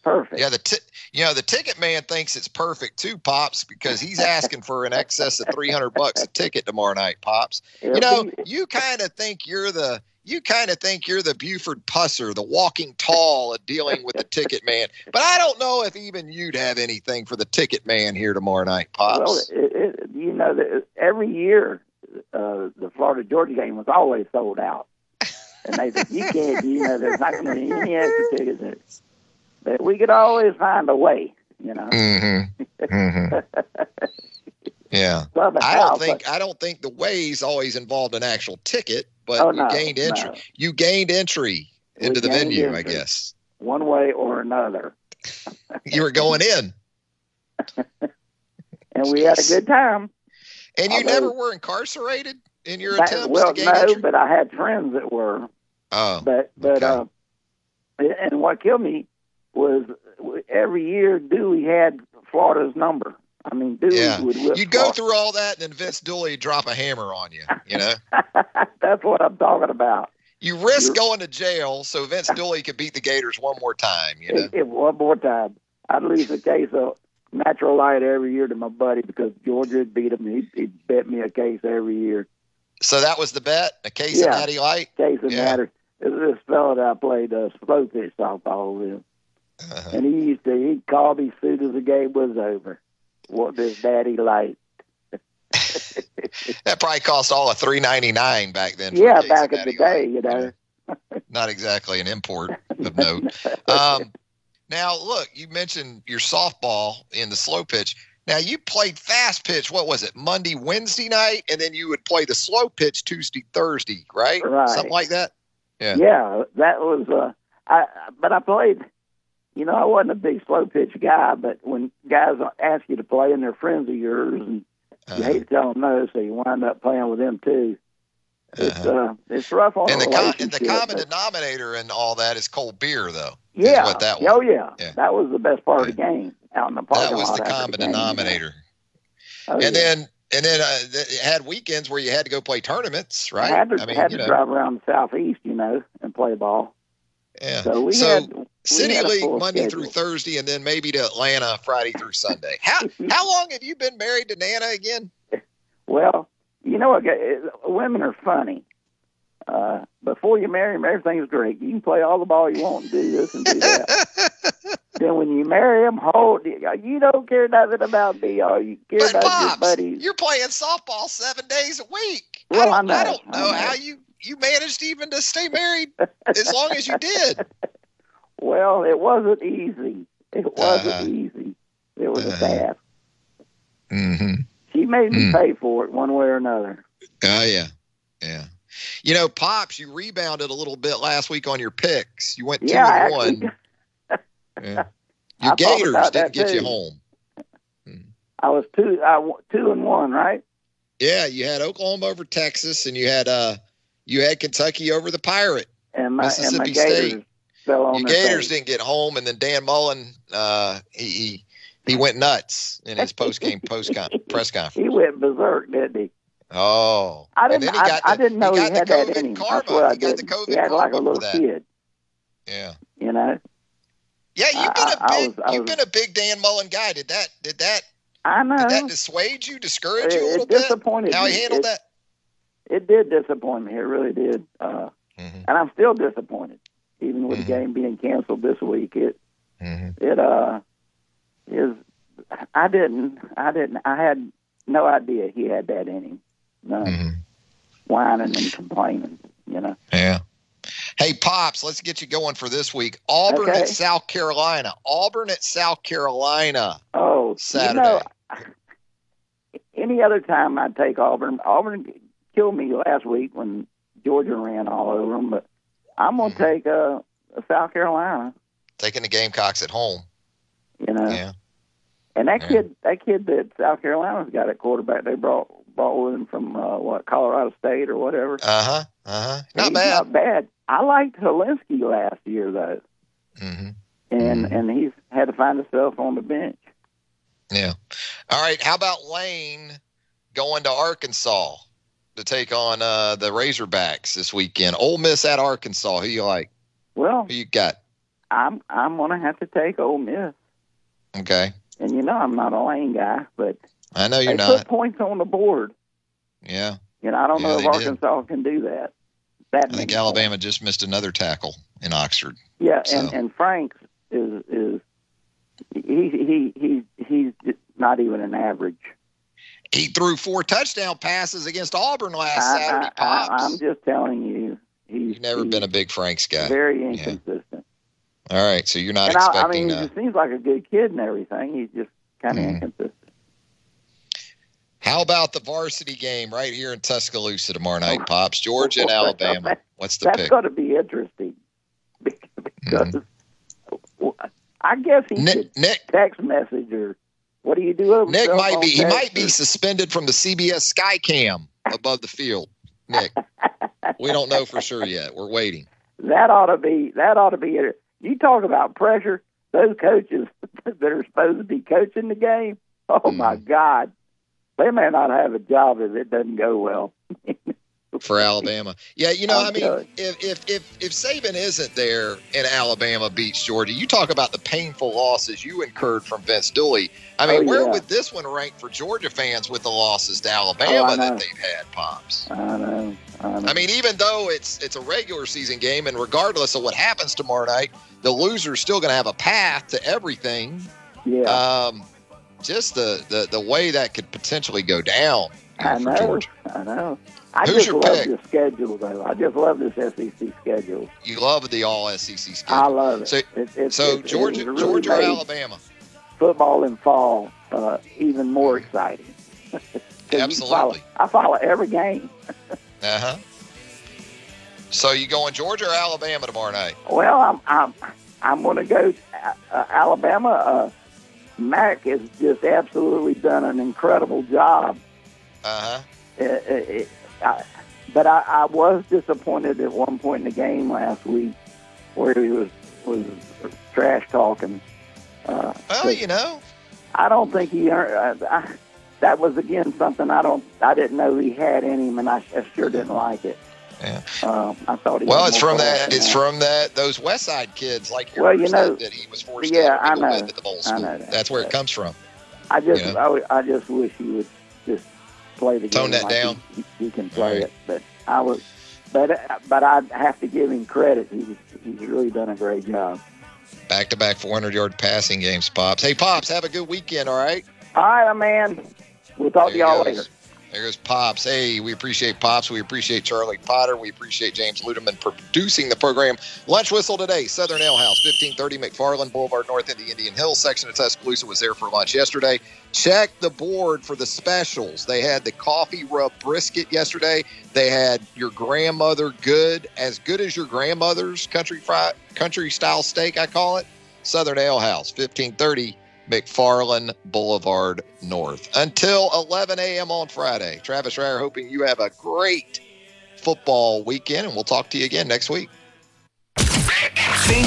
Perfect. yeah. The ti- you know the ticket man thinks it's perfect too, pops, because he's asking for an excess of three hundred bucks a ticket tomorrow night, pops. It'll You know, be- you kind of think you're the you kind of think you're the Buford Pusser, the walking tall at dealing with the ticket man. But I don't know if even you'd have anything for the ticket man here tomorrow night, pops. Well, it, it, you know that every year uh, the Florida Georgia game was always sold out, and they said you can't. You know, there's not going to be any extra tickets. There. But we could always find a way. You know. Mm-hmm. mm-hmm. Yeah. I don't think I don't think the ways always involved an actual ticket, but Oh, you gained entry. no. You gained entry We into the gained venue, I guess. one way or another, You were going in, and we had a good time. and you Although- never were incarcerated in your That- attempts well, no, entry. but I had friends that were. Oh, But but okay. uh, and what killed me was every year Dooley had Florida's number. I mean, Dooley yeah. would whip You'd go Florida. through all that, and then Vince Dooley drop a hammer on you. You know, That's what I'm talking about. you risk going to jail so Vince Dooley could beat the Gators one more time. You know. One more time, I'd lose a case of natural light every year to my buddy because Georgia had beat him. He'd, he'd bet me a case every year. So that was the bet, a case Yeah. of Natty Light. Case of Yeah. This fellow that I played uh, slow pitch softball with, Uh-huh. and he used to he'd call me as soon as the game was over. What does Daddy like? That probably cost all of three ninety nine back then. yeah, back in the Natty Light. day, you know. Not exactly an import of note. Um, now, look, you mentioned your softball in the slow pitch. Now, you played fast pitch. What was it? Monday, Wednesday night, and then you would play the slow pitch Tuesday, Thursday, right? Right. Something like that. Yeah. Yeah, that was. Uh, I but I played. You know, I wasn't a big slow pitch guy, but when guys ask you to play and they're friends of yours, and you Uh-huh. hate to tell them no, so you wind up playing with them too. It's uh, it's rough on And the com- and the common denominator and all that is cold beer, though. yeah, what that oh was. yeah. Yeah. that was the best part of the game out in the parking That was lot the common game. denominator. Oh, and yeah. then and then uh, it had weekends where you had to go play tournaments, right? I had to, I mean, had to know, drive around the southeast, you know, and play ball. yeah. So we So, had we City had League Monday schedule. through Thursday, and then maybe to Atlanta Friday through Sunday. How how long have you been married to Nana again? Well, you know what? Women are funny. Uh, before you marry them, everything's great. You can play all the ball you want and do this and do that. then when you marry them, hold you don't care nothing about me. All you care But about your buddies. you're playing softball seven days a week. Well, I I don't, I know, don't I know know. how you you managed even to stay married as long as you did. Well, it wasn't easy. It wasn't Uh-huh. easy. It was Uh-huh. a task. Mm-hmm. She made me Mm. pay for it one way or another. Oh yeah, yeah. You know, Pops, you rebounded a little bit last week on your picks. You went two yeah, and actually, one. Yeah. Your thought Gators didn't get you home. I was two, I two and one, right? Yeah, you had Oklahoma over Texas, and you had uh, you had Kentucky over the Pirate. And my and my Mississippi Gators State. fell on Your Gators face. didn't get home, and then Dan Mullen, uh, he, he he went nuts in his post game post con- press conference. He went berserk, didn't he? Oh, I didn't. he I, got I the- didn't know he, got the had that COVID in him. karma. I swear I He the. COVID he acted like a little kid. Yeah, You know. yeah. You've been a I- I big was- you've was- been a big Dan Mullen guy. Did that did that I know. did that dissuade you, discourage it, you a little it bit? disappointed How he handled it, that? It did disappoint me. It really did. Uh, Mhm. And I'm still disappointed, even with Mhm. the game being canceled this week. It Mhm. it uh is. I didn't. I didn't. I had no idea he had that in him. None. Mhm. Whining and complaining. You know. Yeah. Hey, Pops, let's get you going for this week. Auburn Okay. at South Carolina. Auburn at South Carolina. Oh, Saturday. You know, any other time I'd take Auburn. Auburn killed me last week when Georgia ran all over them, but I'm gonna Mm-hmm. take uh, South Carolina. Taking the Gamecocks at home. You know, Yeah. and that Yeah. kid, that kid that South Carolina's got at quarterback, they brought brought with him from uh, what Colorado State or whatever. Uh huh. Uh huh. Not bad. Not bad. I liked Hilinski last year though. hmm and and he's had to find himself on the bench. Yeah. All right. How about Lane going to Arkansas to take on uh, the Razorbacks this weekend? Ole Miss at Arkansas. Who you like? Well, Who you got? I'm I'm gonna have to take Ole Miss, Okay. and you know I'm not a Lane guy, but I know you're they not. put points on the board. Yeah. You know I don't Yeah, know if did. Arkansas can do that. That I think Alabama just missed another tackle in Oxford. Yeah, So- and and Franks is is he he he he's just not even an average. He threw four touchdown passes against Auburn last I, Saturday. I, I. I'm just telling you, he's You've never been a big Franks guy. very inconsistent. All right, so you're not and I, I expecting. mean, he uh, seems like a good kid and everything. He's just kind of Mhm. inconsistent. how about the varsity game right here in Tuscaloosa tomorrow night, Pops? Georgia and Alabama. What's the That's pick? going to be interesting because I guess he Nick, Nick, text message or what do you do? Nick might be. He might be suspended from the CBS Skycam above the field. Nick, we don't know for sure yet. We're waiting. That ought to be. That ought to be. You talk about pressure. Those coaches that are supposed to be coaching the game. Oh my Mm. God, they may not have a job if it doesn't go well. for Alabama. Yeah, you know, I'm mean, if if if if Saban isn't there and Alabama beats Georgia, you talk about the painful losses you incurred from Vince Dooley. I mean, Oh, where yeah. would this one rank for Georgia fans with the losses to Oh, Alabama I know. that they've had, pops? I know. I know. I mean, even though it's it's a regular season game, and regardless of what happens tomorrow night, the loser's still going to have a path to everything. yeah, Um, just the, the the way that could potentially go down I know. Georgia. I know. I Who's just your love pick? this schedule, though. I just love this SEC schedule. You love the All SEC schedule. I love it. So- it, it So it- Georgia, really Georgia or Alabama? football in fall uh, even more exciting. Absolutely. follow- I follow every game. Uh huh. So you going Georgia or Alabama tomorrow night? Well, I'm I'm I'm going to go uh, Alabama. Uh, Mac has just absolutely done an incredible job. Uh huh. Uh, uh, I, but I, I was disappointed at one point in the game last week where he was was trash talking. Uh, Well, you know, I don't think he earned. I, I, that was again something I don't. I didn't know he had in him, and I, I sure didn't like it. Yeah. Um, I thought he. well, it's from that. It's from that. Those West Side kids, like Well, you know- that, that he was forced Yeah, to I know. at the bowl I know that. That's where it comes from. I just, Yeah. I, would- I just wish he would just play the Tone game that like down. He, he, can play Right. it, but I was, but but I have to give him credit. He's he's really done a great job. Back to back 400 yard passing games, pops. Hey, pops, have a good weekend. All right. All right, man. We'll talk to y'all later. There goes Pops. Hey, we appreciate Pops. We appreciate Charlie Potter. We appreciate James Ludeman producing the program. Lunch Whistle today, Southern Ale House, 1530 McFarland Boulevard, north in the Indian Hills section of Tuscaloosa was there for lunch yesterday. Check the board for the specials. They had the coffee rub brisket yesterday. They had your grandmother good, as good as your grandmother's country fried, country style steak, I call it. Southern Ale House, 1530 McFarland Boulevard North. Until 11 a.m. on Friday. Travis Reier hoping you have a great football weekend, and we'll talk to you again next week. Thank